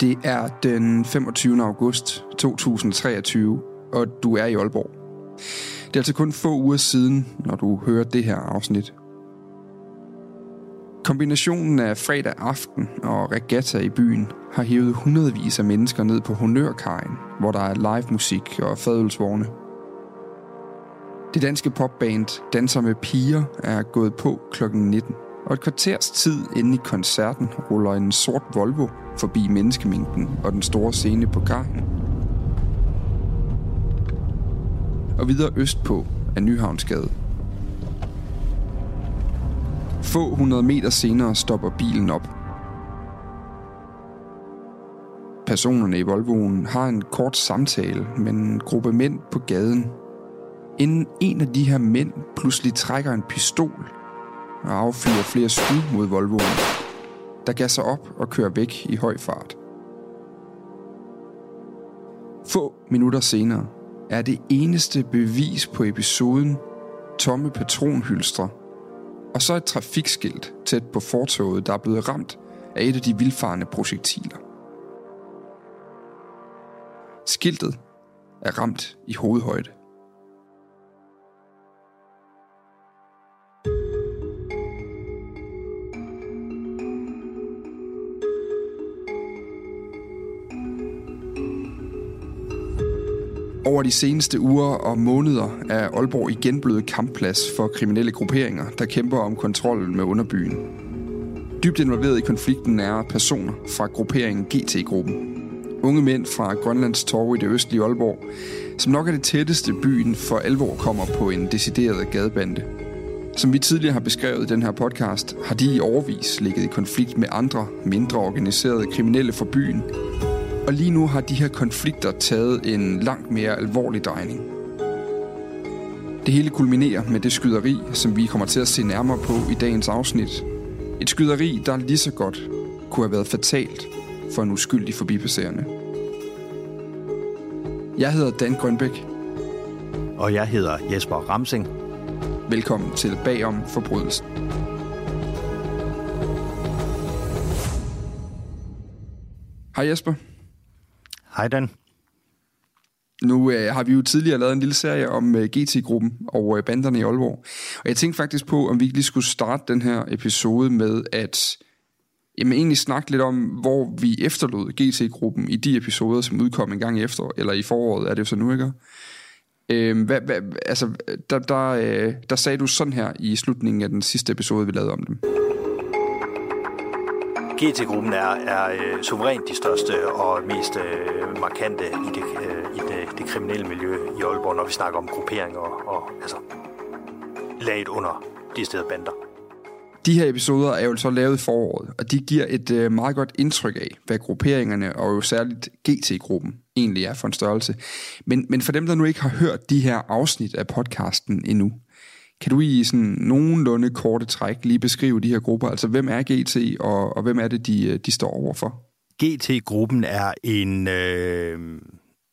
Det er den 25. august 2023, og du er i Aalborg. Det er altså kun få uger siden, når du hører det her afsnit. Kombinationen af fredag aften og regatta i byen har hævet hundredvis af mennesker ned på Honørkajen, hvor der er live musik og fadølsvogne. Det danske popband Danser med Piger er gået på klokken 19, og et kvarters tid inde i koncerten ruller en sort Volvo forbi menneskemængden og den store scene på kajen. Og videre østpå er Nyhavnsgade. Få hundrede meter senere stopper bilen op. Personerne i Volvoen har en kort samtale med en gruppe mænd på gaden, inden en af de her mænd pludselig trækker en pistol og affyrer flere skud mod Volvoen, der gasser op og kører væk i høj fart. Få minutter senere er det eneste bevis på episoden tomme patronhylstre og så et trafikskilt tæt på fortoget, der er blevet ramt af et af de vildfarende projektiler. Skiltet er ramt i hovedhøjde. Over de seneste uger og måneder er Aalborg igen blevet kampplads for kriminelle grupperinger, der kæmper om kontrollen med underbyen. Dybt involveret i konflikten er personer fra grupperingen GT-gruppen. Unge mænd fra Grønlands Torv i det østlige Aalborg, som nok er det tætteste byen for alvor kommer på en decideret gadebande. Som vi tidligere har beskrevet i den her podcast, har de i overvis ligget i konflikt med andre, mindre organiserede kriminelle for byen, og lige nu har de her konflikter taget en langt mere alvorlig drejning. Det hele kulminerer med det skyderi, som vi kommer til at se nærmere på i dagens afsnit. Et skyderi, der lige så godt kunne have været fatalt for en uskyldig forbipasserende. Jeg hedder Dan Grønbæk. Og jeg hedder Jesper Ramsing. Velkommen til Bagom Forbrydelsen. Hej Jesper. Hej Dan. Nu øh, har vi jo tidligere lavet en lille serie om øh, GT-gruppen og øh, banderne i Aalborg. Og jeg tænkte faktisk på, om vi lige skulle starte den her episode med at jamen, egentlig snakke lidt om, hvor vi efterlod GT-gruppen i de episoder, som udkom en gang efter, eller i foråret er det jo så nu, ikke? Øh, hvad, hvad, altså, der, der, øh, der sagde du sådan her i slutningen af den sidste episode, vi lavede om dem. GT-gruppen er, er øh, suverænt de største og mest øh, markante i, det, øh, i det, det kriminelle miljø i Aalborg, når vi snakker om grupperinger og, og altså, laget under de steder bander. De her episoder er jo så lavet i foråret, og de giver et øh, meget godt indtryk af, hvad grupperingerne og jo særligt GT-gruppen egentlig er for en størrelse. Men, men for dem, der nu ikke har hørt de her afsnit af podcasten endnu, kan du i sådan nogenlunde korte træk lige beskrive de her grupper? Altså, hvem er GT, og, og hvem er det, de, øh, de står overfor? GT-gruppen er en, øh,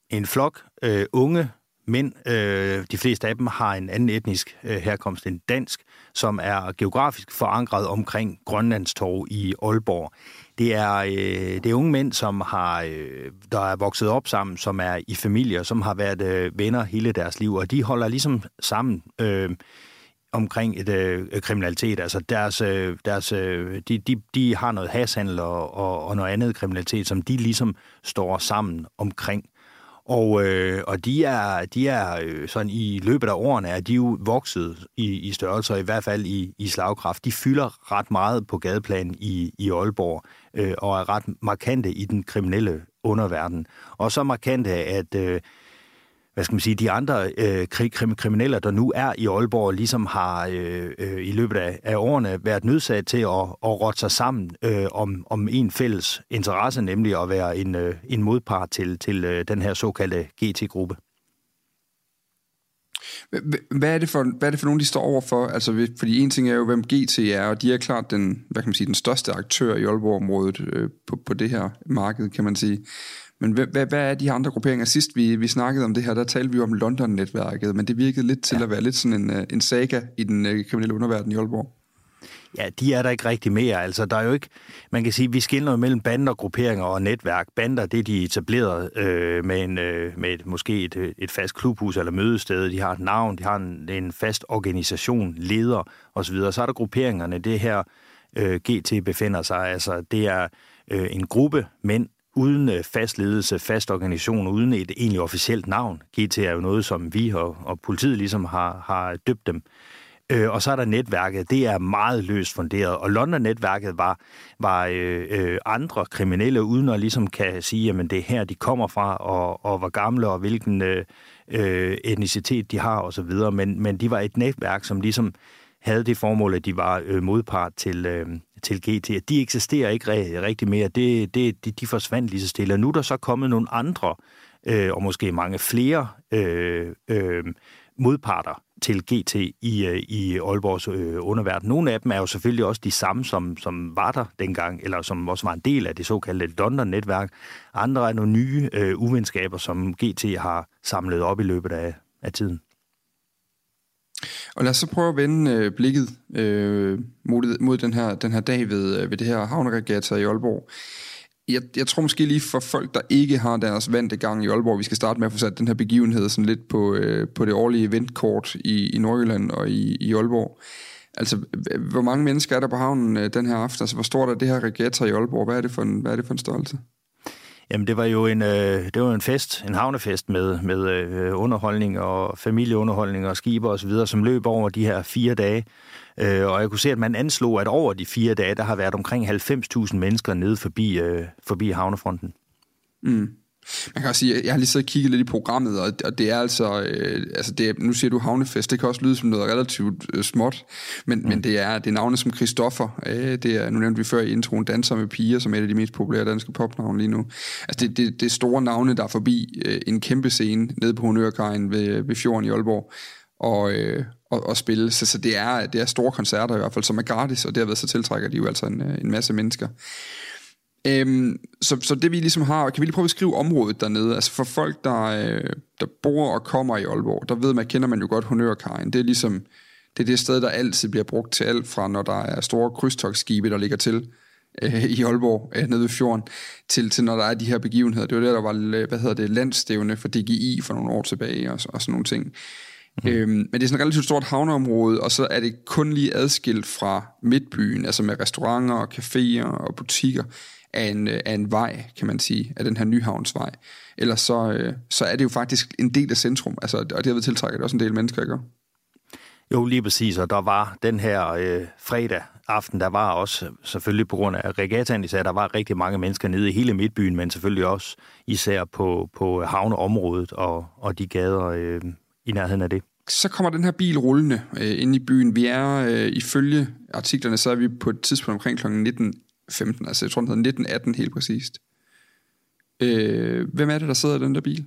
en flok øh, unge mænd. Øh, de fleste af dem har en anden etnisk øh, herkomst end dansk, som er geografisk forankret omkring Grønlandstorv i Aalborg. Det er, øh, det er unge mænd, som har, øh, der er vokset op sammen, som er i familier, som har været øh, venner hele deres liv, og de holder ligesom sammen øh, omkring et øh, øh, kriminalitet. Altså deres, øh, deres, øh, de, de, de har noget hashandel og, og, og noget andet kriminalitet, som de ligesom står sammen omkring. Og, øh, og de er, de er øh, sådan i løbet af årene, er de jo vokset i, i størrelse, og i hvert fald i, i slagkraft. De fylder ret meget på gadeplan i, i Aalborg, øh, og er ret markante i den kriminelle underverden. Og så markante, at øh, hvad skal man sige, de andre øh, krim, kriminelle, der nu er i Aalborg, ligesom har øh, øh, i løbet af, af årene været nødsat til at, at råde sig sammen øh, om, om en fælles interesse, nemlig at være en, øh, en modpart til, til øh, den her såkaldte GT-gruppe. Hvad er, det for, hvad er det for nogen, de står overfor? Altså, fordi en ting er jo, hvem GT er, og de er klart den, hvad kan man sige, den største aktør i Aalborg-området øh, på, på det her marked, kan man sige. Men hvad, hvad, hvad er de her andre grupperinger? Sidst vi, vi snakkede om det her, der talte vi om London-netværket, men det virkede lidt til ja. at være lidt sådan en, øh, en saga i den uh, kriminelle underverden i Aalborg. Ja, de er der ikke rigtig mere. Altså, der er jo ikke, man kan sige, vi skiller mellem bander, grupperinger og netværk. Bander, det er de etableret øh, med, en, øh, med et, måske et, et fast klubhus eller mødested. De har et navn, de har en, en fast organisation, leder osv. Så er der grupperingerne, det her øh, GT befinder sig. Altså, det er øh, en gruppe mænd, uden øh, fast ledelse, fast organisation, uden et egentlig officielt navn. GT er jo noget, som vi og, og politiet ligesom har, har døbt dem. Øh, og så er der netværket, det er meget løst funderet. Og London-netværket var, var øh, øh, andre kriminelle, uden at ligesom kan sige, at det er her, de kommer fra, og, og hvor gamle, og hvilken øh, øh etnicitet de har osv. Men, men de var et netværk, som ligesom havde det formål, at de var øh, modpart til, øh, til GT. at De eksisterer ikke rigtig mere. Det, det, de, de forsvandt lige så stille. Og nu er der så kommet nogle andre, øh, og måske mange flere øh, øh, modparter til GT i, øh, i Aalborgs øh, underverden. Nogle af dem er jo selvfølgelig også de samme, som, som var der dengang, eller som også var en del af det såkaldte London-netværk. Andre er nogle nye øh, uvenskaber, som GT har samlet op i løbet af, af tiden. Og lad os så prøve at vende øh, blikket øh, mod, mod den, her, den her dag ved, øh, ved det her havneregatta i Aalborg. Jeg, jeg tror måske lige for folk, der ikke har deres vante gang i Aalborg, vi skal starte med at få sat den her begivenhed sådan lidt på, øh, på det årlige eventkort i, i Nordjylland og i, i Aalborg. Altså, hvor mange mennesker er der på havnen øh, den her aften? Altså, hvor stort er det her regatta i Aalborg? Hvad er det for en, hvad er det for en størrelse? Jamen, det var jo en, øh, det var en fest, en havnefest med, med øh, underholdning og familieunderholdning og skibe og så videre, som løb over de her fire dage. Øh, og jeg kunne se, at man anslog, at over de fire dage, der har været omkring 90.000 mennesker nede forbi, øh, forbi havnefronten. Mm. Man kan også sige, jeg har lige siddet og kigget lidt i programmet, og, og det er altså, øh, altså det er, nu siger du havnefest, det kan også lyde som noget relativt øh, småt, men, mm. men det er, det er navne som Christoffer, øh, det er, nu nævnte vi før i introen, Danser med piger, som er et af de mest populære danske popnavne lige nu. Altså det, det, det er store navne, der er forbi øh, en kæmpe scene nede på Honørkajen ved, ved fjorden i Aalborg, og, øh, og, og spille. Så, så det, er, det er store koncerter i hvert fald, som er gratis, og derved så tiltrækker de jo altså en, øh, en masse mennesker. Øhm, så, så det vi ligesom har, kan vi lige prøve at skrive området dernede, altså for folk, der, øh, der bor og kommer i Aalborg, der ved man, kender man jo godt Honørkajen. Det er ligesom, det er det sted, der altid bliver brugt til alt fra, når der er store krydstogsskibe, der ligger til øh, i Aalborg, øh, nede ved fjorden, til, til når der er de her begivenheder. Det var der, der var, hvad hedder det, landstævne for DGI for nogle år tilbage, og, og sådan nogle ting. Mm. Øhm, men det er sådan et relativt stort havneområde, og så er det kun lige adskilt fra midtbyen, altså med restauranter og caféer og butikker af en, øh, af en vej, kan man sige, af den her Nyhavnsvej. Ellers så, øh, så er det jo faktisk en del af centrum, altså, og derved tiltrækker det også en del mennesker, ikke? Jo, lige præcis, og der var den her øh, fredag aften, der var også, selvfølgelig på grund af regattaen især, der var rigtig mange mennesker nede i hele Midtbyen, men selvfølgelig også især på, på havneområdet og, og de gader øh, i nærheden af det. så kommer den her bil rullende øh, ind i byen. Vi er, øh, ifølge artiklerne, så er vi på et tidspunkt omkring kl. 15, altså jeg tror, den hedder 19.18 helt præcist. Øh, hvem er det, der sidder i den der bil?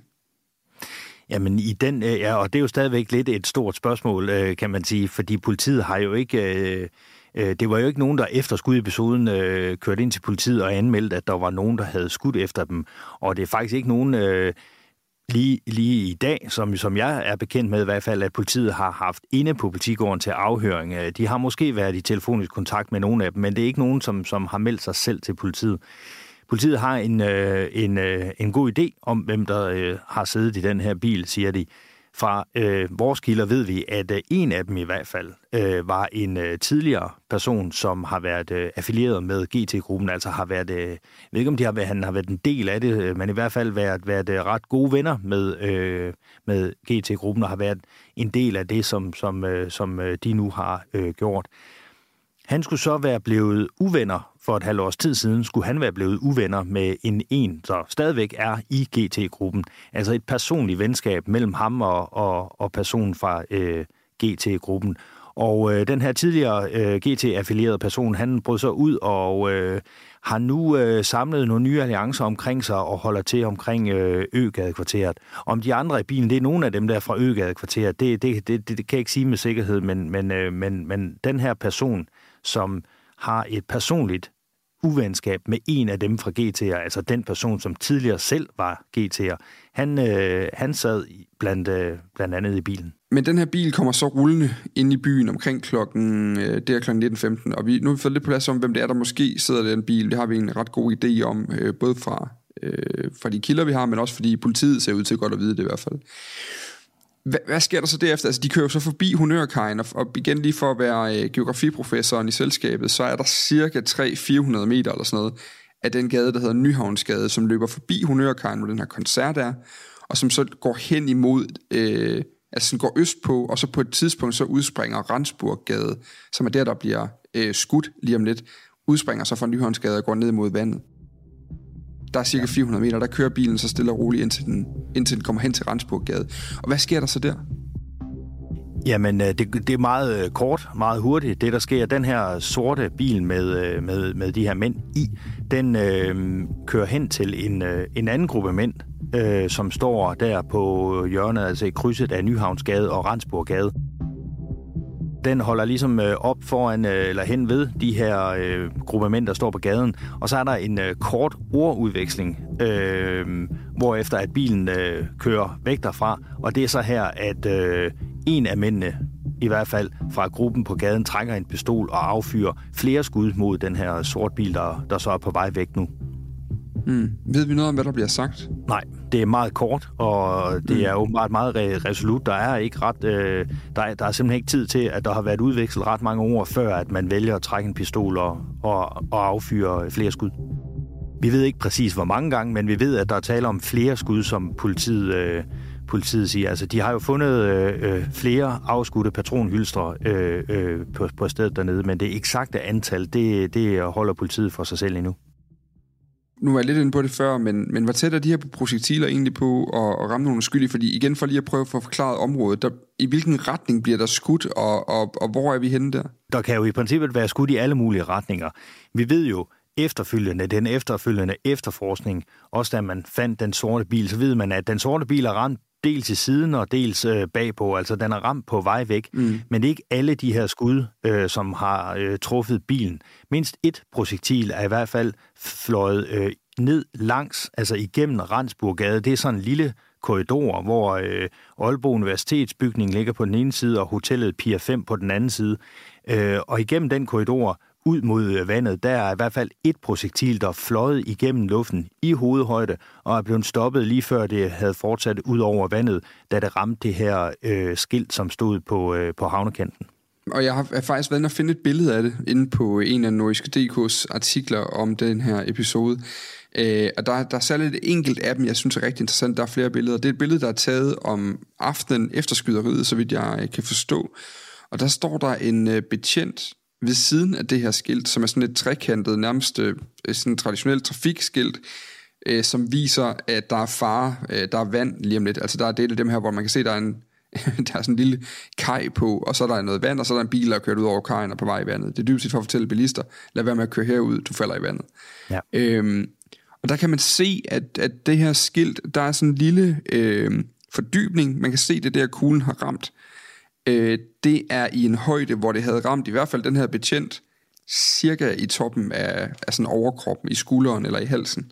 Jamen i den, øh, ja, og det er jo stadigvæk lidt et stort spørgsmål, øh, kan man sige, fordi politiet har jo ikke... Øh, det var jo ikke nogen, der efter skudepisoden øh, kørte ind til politiet og anmeldte, at der var nogen, der havde skudt efter dem. Og det er faktisk ikke nogen øh, lige, lige i dag, som, som jeg er bekendt med i hvert fald, at politiet har haft inde på politigården til afhøring. Øh, de har måske været i telefonisk kontakt med nogle af dem, men det er ikke nogen, som, som har meldt sig selv til politiet. Politiet har en, øh, en, øh, en god idé om, hvem der øh, har siddet i den her bil, siger de. Fra øh, vores kilder ved vi, at øh, en af dem i hvert fald øh, var en øh, tidligere person, som har været øh, affilieret med GT-gruppen, altså har været, øh, jeg ved ikke om de har været, han har været en del af det, øh, men i hvert fald været, været øh, ret gode venner med, øh, med GT-gruppen og har været en del af det, som, som, øh, som øh, de nu har øh, gjort. Han skulle så være blevet uvenner for et halvt års tid siden, skulle han være blevet uvenner med en en, der stadigvæk er i GT-gruppen. Altså et personligt venskab mellem ham og, og, og personen fra øh, GT-gruppen. Og øh, den her tidligere øh, GT-affilierede person, han brød så ud og øh, har nu øh, samlet nogle nye alliancer omkring sig og holder til omkring øh, Øgadekvarteret. Om de andre i bilen, det er nogle af dem der fra Øgadekvarteret, det, det, det, det, det kan jeg ikke sige med sikkerhed, men, men, øh, men, men den her person, som har et personligt uvenskab med en af dem fra GT'er, altså den person, som tidligere selv var GT'er. Han, øh, han sad blandt, øh, blandt andet i bilen. Men den her bil kommer så rullende ind i byen omkring klokken, øh, det er klokken 19.15, og vi, nu har vi fået lidt plads om, hvem det er, der måske sidder i den bil. Det har vi en ret god idé om, øh, både fra, øh, fra de kilder, vi har, men også fordi politiet ser ud til godt at vide det i hvert fald. Hvad, hvad sker der så derefter? Altså, de kører så forbi Honørkajen, og, og igen lige for at være øh, geografiprofessoren i selskabet, så er der cirka 300-400 meter eller sådan noget af den gade, der hedder Nyhavnsgade, som løber forbi Honørkajen, hvor den her koncert er, og som så går hen imod, øh, altså den går øst på, og så på et tidspunkt så udspringer Randsburggade, som er der, der bliver øh, skudt lige om lidt, udspringer så fra Nyhavnsgade og går ned mod vandet. Der er cirka 400 meter, der kører bilen så stille og roligt, indtil den, indtil den kommer hen til Randsburggade. Og hvad sker der så der? Jamen, øh, det, det er meget øh, kort, meget hurtigt. Det, der sker, den her sorte bil med, øh, med, med de her mænd i, den øh, kører hen til en, en anden gruppe mænd, øh, som står der på hjørnet, altså i krydset af Nyhavnsgade og Randsburggade den holder ligesom øh, op foran, øh, eller hen ved de her øh, gruppe mænd, der står på gaden. Og så er der en øh, kort ordudveksling, øh, hvorefter at bilen øh, kører væk derfra. Og det er så her, at øh, en af mændene, i hvert fald fra gruppen på gaden, trækker en pistol og affyrer flere skud mod den her sort bil, der, der så er på vej væk nu. Mm. Ved vi noget om, hvad der bliver sagt? Nej, det er meget kort, og det mm. er åbenbart meget resolut. Der er ikke ret, øh, der, er, der er simpelthen ikke tid til, at der har været udvekslet ret mange ord, før at man vælger at trække en pistol og, og, og affyre flere skud. Vi ved ikke præcis, hvor mange gange, men vi ved, at der er tale om flere skud, som politiet, øh, politiet siger. Altså, de har jo fundet øh, øh flere afskudte patronhylstre øh, øh, på, på stedet dernede, men det eksakte antal, det, det holder politiet for sig selv endnu nu var jeg lidt inde på det før, men, men hvor tæt er de her projektiler egentlig på at, at ramme nogle skyldige? Fordi igen, for lige at prøve at få forklaret området, der, i hvilken retning bliver der skudt, og, og, og hvor er vi henne der? Der kan jo i princippet være skudt i alle mulige retninger. Vi ved jo, efterfølgende, den efterfølgende efterforskning, også da man fandt den sorte bil, så ved man, at den sorte bil er ramt dels i siden og dels øh, bagpå. Altså, den er ramt på vej væk. Mm. Men det er ikke alle de her skud, øh, som har øh, truffet bilen. Mindst et projektil er i hvert fald fløjet øh, ned langs, altså igennem Randsburggade. Det er sådan en lille korridor, hvor øh, Aalborg Universitetsbygning ligger på den ene side, og hotellet Pier 5 på den anden side. Øh, og igennem den korridor ud mod øh, vandet, der er i hvert fald et projektil, der fløjet igennem luften i hovedhøjde, og er blevet stoppet lige før det havde fortsat ud over vandet, da det ramte det her øh, skilt, som stod på, øh, på havnekanten. Og jeg har faktisk været inde og finde et billede af det inde på en af Nordiske DK's artikler om den her episode. Øh, og der, der er særligt et enkelt af dem, jeg synes er rigtig interessant. Der er flere billeder. Det er et billede, der er taget om aftenen efter skyderiet, så vidt jeg øh, kan forstå. Og der står der en øh, betjent ved siden af det her skilt, som er sådan et trekantet, nærmest øh, sådan et traditionelt trafikskilt, øh, som viser, at der er fare, øh, der er vand lige om lidt. Altså der er det af dem her, hvor man kan se, der er en, der er sådan en lille kaj på, og så er der noget vand, og så er der en bil, der er kørt ud over kajen og på vej i vandet. Det er dybest set for at fortælle bilister, lad være med at køre herud, du falder i vandet. Ja. Øhm, og der kan man se, at, at det her skilt, der er sådan en lille øh, fordybning. Man kan se, det der kuglen har ramt. Øh, det er i en højde, hvor det havde ramt i hvert fald den her betjent, cirka i toppen af, af sådan overkroppen, i skulderen eller i halsen.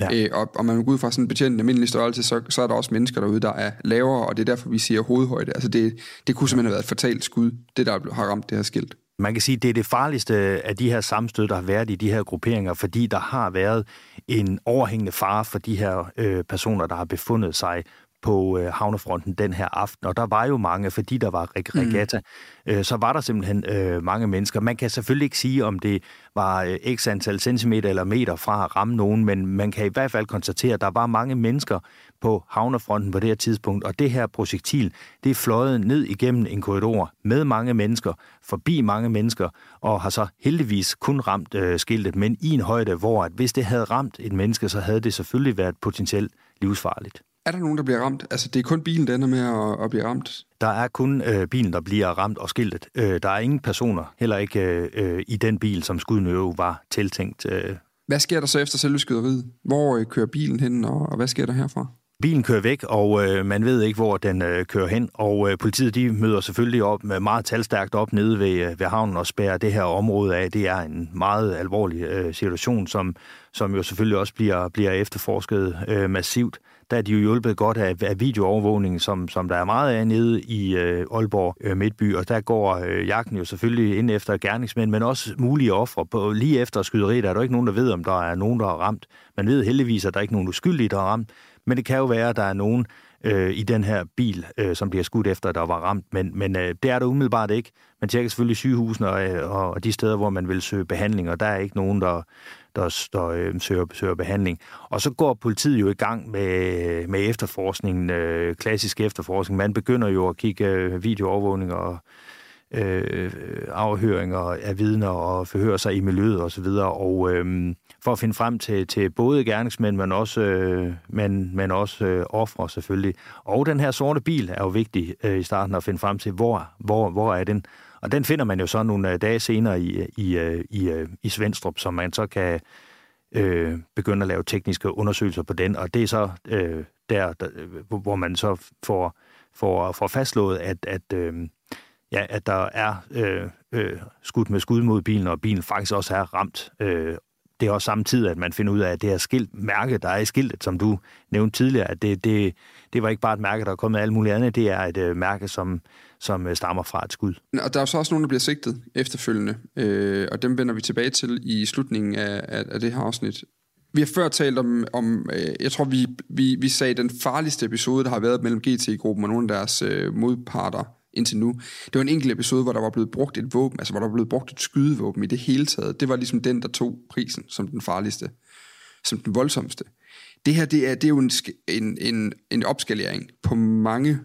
Ja. Øh, og, og man går ud fra sådan en betjent almindelig størrelse, så, så er der også mennesker derude, der er lavere, og det er derfor, vi siger hovedhøjde. Altså det, det kunne simpelthen have været et fatalt skud, det der har ramt det her skilt. Man kan sige, at det er det farligste af de her sammenstød, der har været i de her grupperinger, fordi der har været en overhængende fare for de her øh, personer, der har befundet sig på øh, havnefronten den her aften, og der var jo mange, fordi der var regatta, mm. øh, så var der simpelthen øh, mange mennesker. Man kan selvfølgelig ikke sige, om det var øh, x antal centimeter eller meter fra at ramme nogen, men man kan i hvert fald konstatere, at der var mange mennesker på havnefronten på det her tidspunkt, og det her projektil, det er fløjet ned igennem en korridor med mange mennesker, forbi mange mennesker, og har så heldigvis kun ramt øh, skiltet, men i en højde, hvor at hvis det havde ramt et menneske, så havde det selvfølgelig været potentielt livsfarligt. Er der nogen, der bliver ramt? Altså, det er kun bilen, der ender med at, at blive ramt? Der er kun øh, bilen, der bliver ramt og skiltet. Øh, der er ingen personer, heller ikke øh, øh i den bil, som skuden var tiltænkt. Øh. Hvad sker der så efter selve skyderiet? Hvor øh, kører bilen hen, og, og hvad sker der herfra? Bilen kører væk, og øh, man ved ikke, hvor den øh, kører hen. Og øh, politiet de møder selvfølgelig op med meget talstærkt op nede ved, øh, ved havnen og spærrer det her område af. Det er en meget alvorlig øh, situation, som, som jo selvfølgelig også bliver, bliver efterforsket øh, massivt der er de jo hjulpet godt af, af videoovervågningen, som, som der er meget af nede i øh, Aalborg øh, Midtby, og der går øh, jagten jo selvfølgelig ind efter gerningsmænd, men også mulige ofre. På, lige efter skyderiet er der ikke nogen, der ved, om der er nogen, der har ramt. Man ved heldigvis, at der er ikke nogen uskyldige, der har ramt, men det kan jo være, at der er nogen øh, i den her bil, øh, som bliver skudt efter, der var ramt, men, men øh, det er der umiddelbart ikke. Man tjekker selvfølgelig sygehusene og, øh, og de steder, hvor man vil søge behandling, og der er ikke nogen, der, der, der øh, søger, søger behandling. Og så går politiet jo i gang med, med efterforskningen, øh, klassisk efterforskning. Man begynder jo at kigge øh, videoovervågning og øh, afhøringer af vidner og forhører sig i miljøet osv., og, så videre, og øh, for at finde frem til, til både gerningsmænd, men også, øh, men, men også øh, ofre selvfølgelig. Og den her sorte bil er jo vigtig øh, i starten at finde frem til, hvor, hvor, hvor er den. Og den finder man jo så nogle øh, dage senere i, i, øh, i, øh, i Svendstrup, som man så kan øh, begynde at lave tekniske undersøgelser på den. Og det er så øh, der, der, hvor man så får, får, får fastslået, at, at, øh, ja, at der er øh, øh, skudt med skud mod bilen, og bilen faktisk også er ramt øh, det er også samtidig, at man finder ud af, at det her skilt, mærke, der er i skiltet, som du nævnte tidligere, at det, det, det var ikke bare et mærke, der er kommet af alt muligt andet, det er et øh, mærke, som, som øh, stammer fra et skud. Og der er så også nogen, der bliver sigtet efterfølgende, øh, og dem vender vi tilbage til i slutningen af, af, af det her afsnit. Vi har før talt om, om øh, jeg tror, vi, vi, vi sagde, den farligste episode, der har været mellem GT-gruppen og nogle af deres øh, modparter, indtil nu. Det var en enkelt episode, hvor der var blevet brugt et våben, altså hvor der var blevet brugt et skydevåben i det hele taget. Det var ligesom den, der tog prisen som den farligste, som den voldsomste. Det her, det er, det er jo en, en, en, en opskalering på mange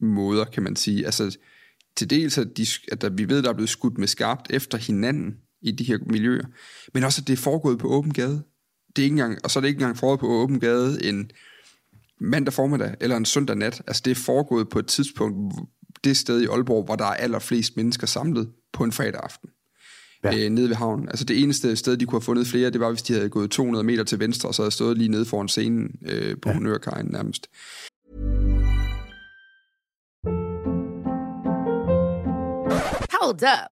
måder, kan man sige. Altså, til dels, at, de, at der, vi ved, der er blevet skudt med skarpt efter hinanden i de her miljøer, men også, at det er foregået på åben gade. Det er ikke engang, og så er det ikke engang foregået på åben gade en mandag formiddag eller en søndag nat. Altså, det er foregået på et tidspunkt, det sted i Aalborg, hvor der er allerflest mennesker samlet på en fredag aften. Ja. Øh, nede ved havnen. Altså det eneste sted, de kunne have fundet flere, det var, hvis de havde gået 200 meter til venstre, og så havde stået lige nede foran scenen øh, på ja. Honørkajen nærmest. Hold up.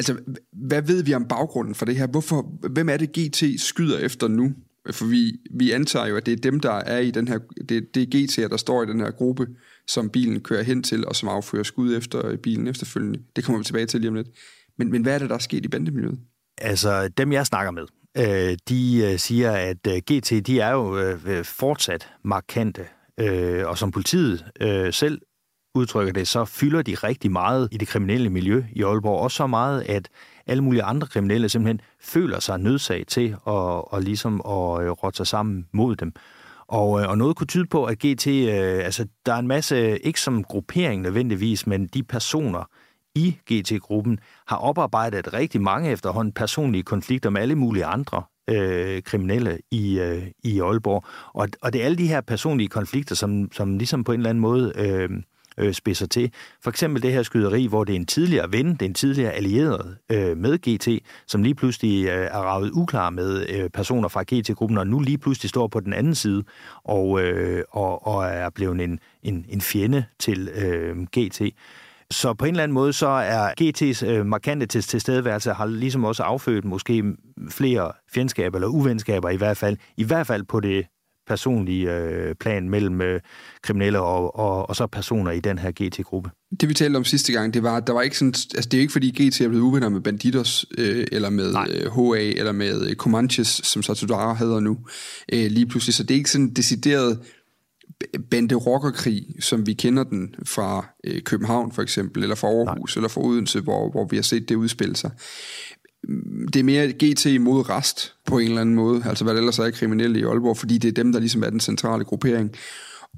Altså, hvad ved vi om baggrunden for det her? Hvorfor, hvem er det, GT skyder efter nu? For vi, vi antager jo, at det er dem, der er i den her, det, det er GT'er, der står i den her gruppe, som bilen kører hen til, og som affører skud efter bilen efterfølgende. Det kommer vi tilbage til lige om lidt. Men, men hvad er det, der er sket i bandemiljøet? Altså, dem jeg snakker med, øh, de øh, siger, at øh, GT, de er jo øh, fortsat markante. Og som politiet selv udtrykker det, så fylder de rigtig meget i det kriminelle miljø i Aalborg. Også så meget, at alle mulige andre kriminelle simpelthen føler sig nødsaget til at, at ligesom at øh, råde sig sammen mod dem. Og, øh, og noget kunne tyde på, at GT, øh, altså der er en masse, øh, ikke som gruppering nødvendigvis, men de personer i GT-gruppen har oparbejdet rigtig mange efterhånden personlige konflikter med alle mulige andre øh, kriminelle i, øh, i Aalborg. Og, og det er alle de her personlige konflikter, som, som ligesom på en eller anden måde øh, øh, spidser til. For eksempel det her skyderi, hvor det er en tidligere ven, det er en tidligere allieret øh, med GT, som lige pludselig øh, er ravet uklar med øh, personer fra GT-gruppen, og nu lige pludselig står på den anden side og, øh, og, og er blevet en, en, en fjende til øh, GT. Så på en eller anden måde, så er GT's øh, markante til tilstedeværelse har ligesom også affødt måske flere fjendskaber eller uvenskaber i hvert fald, i hvert fald på det personlige øh, plan mellem øh, kriminelle og, og, og så personer i den her GT-gruppe. Det vi talte om sidste gang, det var, at der var ikke sådan, altså det er ikke fordi GT er blevet uvenner med Banditos, øh, eller med øh, HA, eller med øh, Comanches, som Satudara hedder nu, øh, lige pludselig. Så det er ikke sådan decideret bande rockerkrig, som vi kender den fra øh, København for eksempel, eller fra Aarhus, Nej. eller fra Odense, hvor, hvor vi har set det udspille sig. Det er mere GT mod rest på en eller anden måde, altså hvad det ellers er kriminelle i Aalborg, fordi det er dem, der ligesom er den centrale gruppering.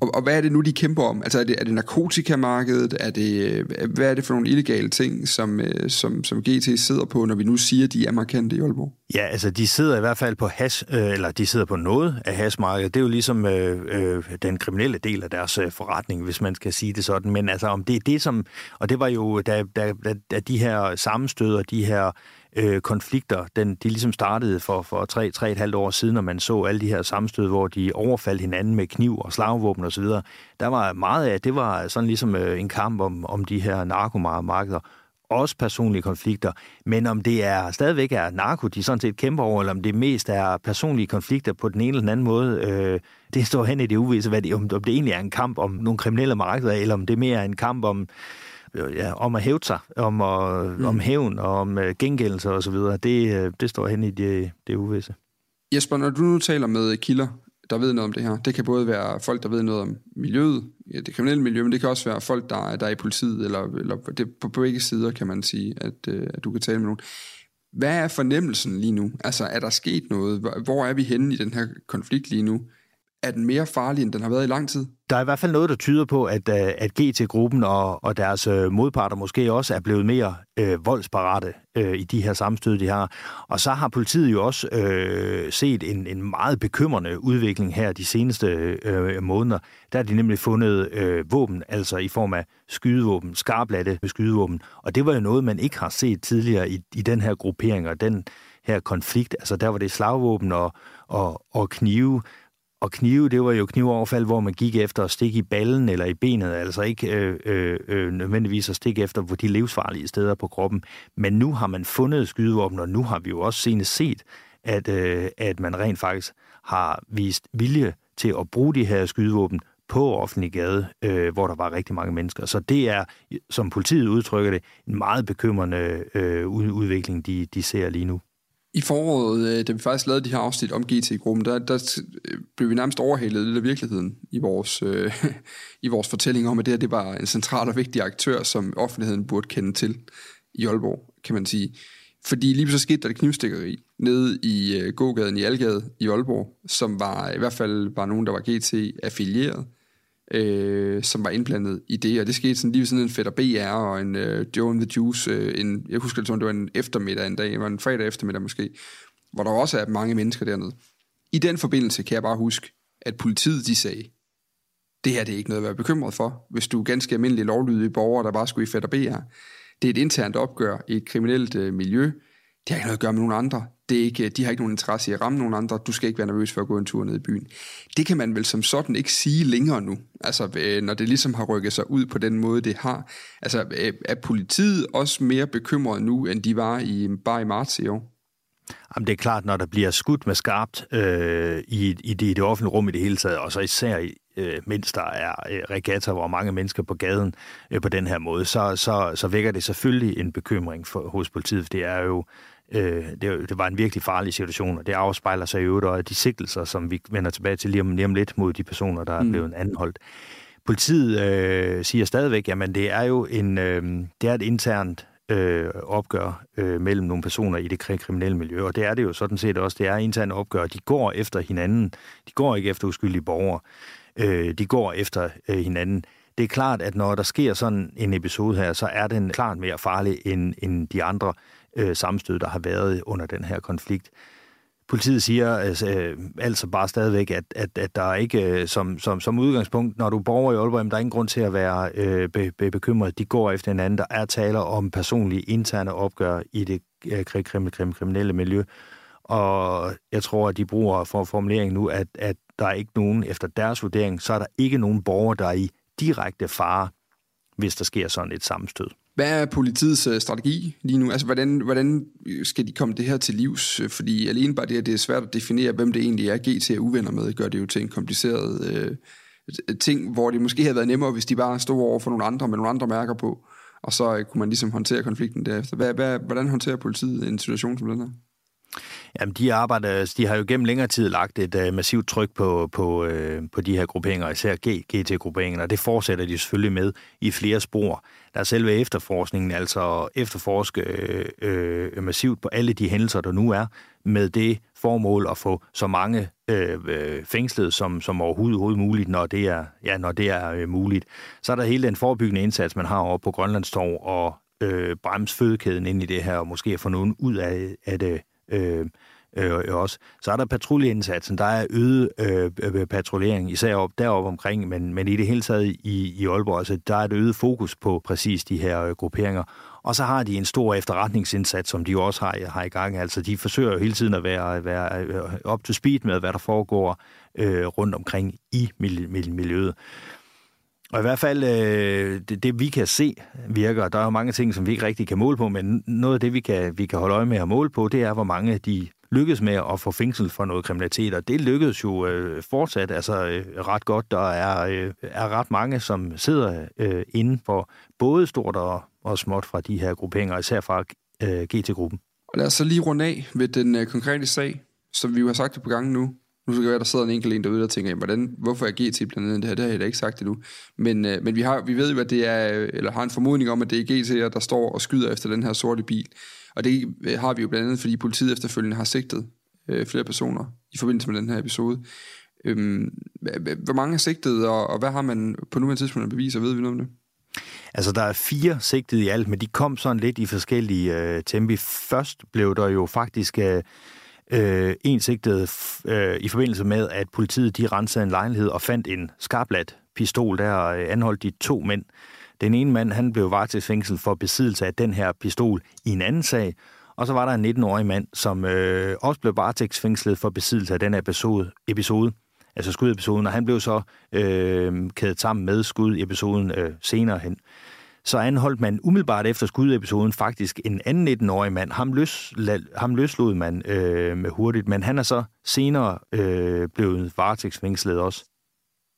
Og, og hvad er det nu, de kæmper om? Altså er det, er det narkotikamarkedet? Er det, øh, hvad er det for nogle illegale ting, som, øh, som, som GT sidder på, når vi nu siger, at de er markante i Aalborg? Ja, altså de sidder i hvert fald på hash, øh, eller de sidder på noget af hashmarkedet. Det er jo ligesom øh, øh, den kriminelle del af deres øh, forretning, hvis man skal sige det sådan. Men altså om det er det, som... Og det var jo, da, da, da, da de her sammenstød og de her øh, konflikter, den, de ligesom startede for, for tre, tre et halvt år siden, når man så alle de her sammenstød, hvor de overfaldt hinanden med kniv og slagvåben osv., der var meget af, det var sådan ligesom øh, en kamp om, om de her narkomarkeder, også personlige konflikter, men om det er stadigvæk er narko, de sådan set kæmper over, eller om det mest er personlige konflikter på den ene eller den anden måde, øh, det står hen i det uvisse, hvad det, om, om det egentlig er en kamp om nogle kriminelle markeder, eller om det mere er en kamp om ja, om at hæve sig, om, at, mm. om hævn og om uh, gengældelse og så videre. Det, uh, det står hen i det, det uvisse. Jesper, når du nu taler med kilder, der ved noget om det her, det kan både være folk, der ved noget om miljøet, ja, det kriminelle miljø, men det kan også være folk, der, der er i politiet, eller, eller det, på begge sider kan man sige, at, uh, at du kan tale med nogen. Hvad er fornemmelsen lige nu? Altså, er der sket noget? Hvor er vi henne i den her konflikt lige nu? Er den mere farlig, end den har været i lang tid? Der er i hvert fald noget, der tyder på, at, øh, at GT-gruppen og, og deres øh, modparter måske også er blevet mere øh, voldsparate øh, i de her sammenstød, de har. Og så har politiet jo også øh, set en, en meget bekymrende udvikling her de seneste øh, måneder. Der har de nemlig fundet øh, våben, altså i form af skydevåben, skarplatte med skydevåben. Og det var jo noget, man ikke har set tidligere i, i den her gruppering og den her konflikt. Altså der var det slagvåben og, og, og knive, og knive, det var jo knivoverfald, hvor man gik efter at stikke i ballen eller i benet, altså ikke øh, øh, øh nødvendigvis at stikke efter på de livsfarlige steder på kroppen. Men nu har man fundet skydevåben, og nu har vi jo også senest set, at, øh, at man rent faktisk har vist vilje til at bruge de her skydevåben på offentlig gade, øh, hvor der var rigtig mange mennesker. Så det er, som politiet udtrykker det, en meget bekymrende øh, udvikling, de, de ser lige nu. I foråret, øh, da vi faktisk lavede de her afsnit om GT-gruppen, der, der øh, blev vi nærmest overhældet lidt af virkeligheden i vores, øh, i vores fortælling om, at det her det var en central og vigtig aktør, som offentligheden burde kende til i Aalborg, kan man sige. Fordi lige så skete der et knivstikkeri nede i øh, gågaden i Algade i Aalborg, som var i hvert fald var nogen, der var GT-affilieret øh, som var indblandet i det, og det skete sådan lige ved sådan en Fætter BR og en øh, Joe and the Juice, øh, en, jeg husker det som, det var en eftermiddag en dag, det var en fredag eftermiddag måske, hvor der også er mange mennesker dernede. I den forbindelse kan jeg bare huske, at politiet de sagde, det her det er ikke noget at være bekymret for, hvis du er ganske almindelig lovlydig borger, der bare skulle i Fætter BR. Det er et internt opgør i et kriminelt øh, miljø, det har ikke noget at gøre med nogen andre. Det er ikke, øh, de har ikke nogen interesse i at ramme nogen andre. Du skal ikke være nervøs for at gå en tur ned i byen. Det kan man vel som sådan ikke sige længere nu. Altså, øh, når det ligesom har rykket sig ud på den måde, det har. Altså, øh, er politiet også mere bekymret nu, end de var i bare i marts i år? Jamen, det er klart, når der bliver skudt med skarpt øh, i, i, det, i det offentlige rum i det hele taget, og så især i, øh, mens der er øh, regatta, hvor mange mennesker på gaden øh, på den her måde, så, så, så vækker det selvfølgelig en bekymring for, hos politiet. Det er jo Øh, det, det var en virkelig farlig situation, og det afspejler sig i øvrigt og de sigtelser, som vi vender tilbage til lige om, lige om lidt mod de personer, der er mm. blevet anholdt. Politiet øh, siger stadigvæk, at det er jo en, øh, det er et internt øh, opgør øh, mellem nogle personer i det kriminelle miljø, og det er det jo sådan set også. Det er internt opgør. De går efter hinanden. De går ikke efter uskyldige borgere. Øh, de går efter øh, hinanden. Det er klart, at når der sker sådan en episode her, så er den klart mere farlig end, end de andre øh, sammenstød, der har været under den her konflikt. Politiet siger altså, øh, altså bare stadigvæk, at, at, at der er ikke, øh, som, som, som udgangspunkt, når du borger i Aalborg, der er ingen grund til at være øh, be, be, bekymret. De går efter hinanden. Der er taler om personlige interne opgør i det øh, krim, krim, kriminelle miljø. Og jeg tror, at de bruger for formulering nu, at, at der er ikke nogen, efter deres vurdering, så er der ikke nogen borgere, der er i direkte fare, hvis der sker sådan et sammenstød. Hvad er politiets øh, strategi lige nu? Altså, hvordan, hvordan skal de komme det her til livs? Fordi alene bare det, at det er svært at definere, hvem det egentlig er, GT er uvenner med, gør det jo til en kompliceret øh, ting, hvor det måske havde været nemmere, hvis de bare stod over for nogle andre med nogle andre mærker på, og så øh, kunne man ligesom håndtere konflikten derefter. Hvad, hvad, hvordan håndterer politiet en situation som den her? Jamen, de arbejder, de har jo gennem længere tid lagt et uh, massivt tryk på, på, uh, på de her grupperinger, især GT-grupperingen, og det fortsætter de selvfølgelig med i flere spor. Der er selve efterforskningen, altså efterforske uh, uh, massivt på alle de hændelser, der nu er, med det formål at få så mange øh, fængslet som, som overhovedet, overhovedet muligt, når det er, ja, når det er øh, muligt. Så er der hele den forebyggende indsats, man har over på Grønlandstorv, og øh, bremse fødekæden ind i det her, og måske få nogen ud af, af det Øh, øh, øh, også. Så er der patruljeindsatsen, der er øget øh, øh, patruljering, især op, deroppe omkring, men, men i det hele taget i, i Aalborg, altså, der er et øget fokus på præcis de her øh, grupperinger. Og så har de en stor efterretningsindsats, som de jo også har, har i gang. Altså, de forsøger jo hele tiden at være, være øh, op to speed med, hvad der foregår øh, rundt omkring i miljøet. Og i hvert fald, øh, det, det vi kan se virker, der er jo mange ting, som vi ikke rigtig kan måle på, men noget af det, vi kan, vi kan holde øje med at måle på, det er, hvor mange de lykkedes med at få fængsel for noget kriminalitet, og det lykkedes jo øh, fortsat altså øh, ret godt. Der er, øh, er ret mange, som sidder øh, inden for både stort og, og småt fra de her grupperinger, især fra øh, GT-gruppen. Og lad os så lige runde af ved den øh, konkrete sag, som vi jo har sagt det på gangen nu. Nu skal det være, der sidder en enkelt en derude, der tænker, hvordan, hvorfor er GT blandt andet det her? Det har jeg da ikke sagt endnu. Men, øh, men vi, har, vi ved jo, at det er, øh, eller har en formodning om, at det er GT'er, der står og skyder efter den her sorte bil. Og det øh, har vi jo blandt andet, fordi politiet efterfølgende har sigtet øh, flere personer i forbindelse med den her episode. Øhm, hvor mange er sigtet, og, og hvad har man på nuværende tidspunkt at bevise, ved vi noget om det? Altså, der er fire sigtet i alt, men de kom sådan lidt i forskellige øh, tempi. Først blev der jo faktisk... Øh, øh, en sigtet øh, i forbindelse med, at politiet de rensede en lejlighed og fandt en skarplat pistol. Der øh, anholdt de to mænd. Den ene mand han blev varetægtsfængslet for besiddelse af den her pistol i en anden sag, og så var der en 19-årig mand, som øh, også blev varetægtsfængslet for besiddelse af den her episode, episode altså skudepisoden, og han blev så øh, kædet sammen med skudepisoden øh, senere hen så anholdt man umiddelbart efter skudepisoden faktisk en anden 19-årig mand. Ham, løs, ham løslod man øh, med hurtigt, men han er så senere øh, blevet varetægtsfængslet også.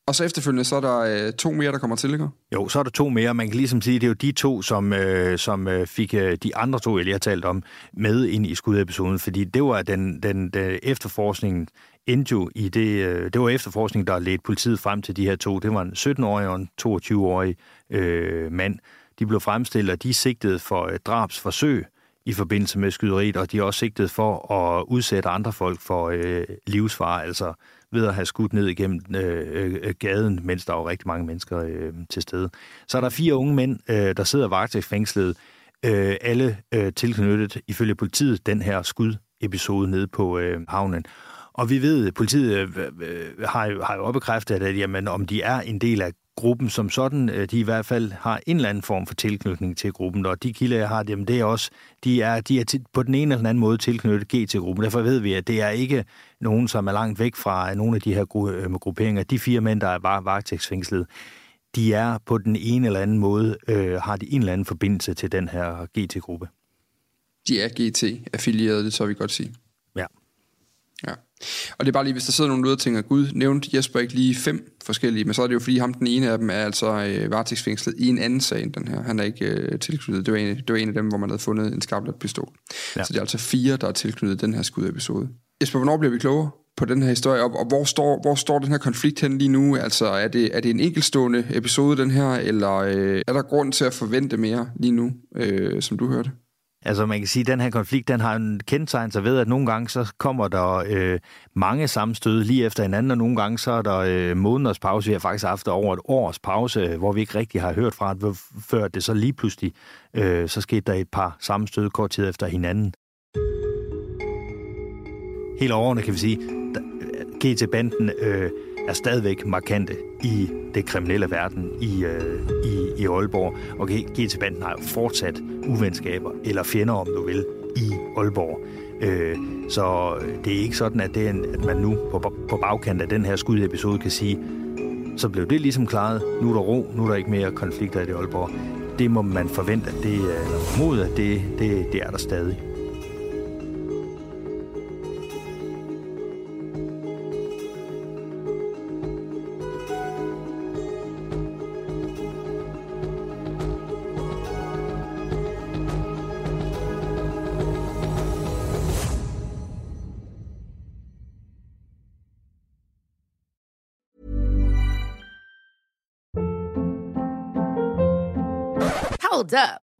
Og så efterfølgende, så er der øh, to mere, der kommer til, ikke? Jo, så er der to mere. Man kan ligesom sige, det er jo de to, som, øh, som øh, fik øh, de andre to, jeg lige har talt om, med ind i skudepisoden. Fordi det var den, den, den efterforskningen endte jo i det, øh, det var efterforskning, der ledte politiet frem til de her to. Det var en 17-årig og en 22-årig øh, mand. De blev fremstillet, og de sigtede for et drabsforsøg i forbindelse med skyderiet, og de er også sigtet for at udsætte andre folk for øh, livsfare, altså ved at have skudt ned igennem øh, øh, gaden, mens der var rigtig mange mennesker øh, til stede. Så er der fire unge mænd, øh, der sidder varetægtsfængslet, øh, alle øh, tilknyttet ifølge politiet den her skudepisode nede på øh, havnen. Og vi ved, at politiet øh, øh, har, jo, har jo opbekræftet, at jamen, om de er en del af gruppen som sådan, øh, de i hvert fald har en eller anden form for tilknytning til gruppen, og de kilder, jeg har, jamen, det er også, de er, de er på den ene eller anden måde tilknyttet G-til-gruppen. Derfor ved vi, at det er ikke nogen, som er langt væk fra nogle af de her grupperinger. De fire mænd, der er varetægtsfængslet, de er på den ene eller anden måde, øh, har de en eller anden forbindelse til den her GT-gruppe. De er GT-affilieret, det så vi godt sige. Ja. Ja. Og det er bare lige, hvis der sidder nogen ude og tænker, gud, nævnte Jesper ikke lige fem forskellige, men så er det jo fordi ham, den ene af dem er altså øh, varetægtsfængslet i en anden sag end den her. Han er ikke øh, tilknyttet. Det var, en, det var en af dem, hvor man havde fundet en skarplet pistol. Ja. Så det er altså fire, der er tilknyttet den her skudepisode. Jesper, hvornår bliver vi klogere på den her historie, og, og hvor, står, hvor står den her konflikt hen lige nu? Altså, er det, er det en enkeltstående episode, den her, eller øh, er der grund til at forvente mere lige nu, øh, som du hørte? Altså man kan sige, at den her konflikt, den har en kendetegn sig ved, at nogle gange så kommer der øh, mange sammenstød lige efter hinanden, og nogle gange så er der øh, måneders pause. Vi har faktisk haft over et års pause, øh, hvor vi ikke rigtig har hørt fra at før det så lige pludselig, øh, så skete der et par sammenstød kort tid efter hinanden. Helt overordnet kan vi sige, GT-banden øh, er stadigvæk markante i det kriminelle verden i, øh, i, i Aalborg. Og GT-banden har jo fortsat uvenskaber, eller fjender om du vil, i Aalborg. Øh, så det er ikke sådan, at, det er en, at man nu på, på bagkant af den her skudepisode kan sige, så blev det ligesom klaret. Nu er der ro, nu er der ikke mere konflikter i det Aalborg. Det må man forvente, at det, øh, eller formode, at det, det, det er der stadig.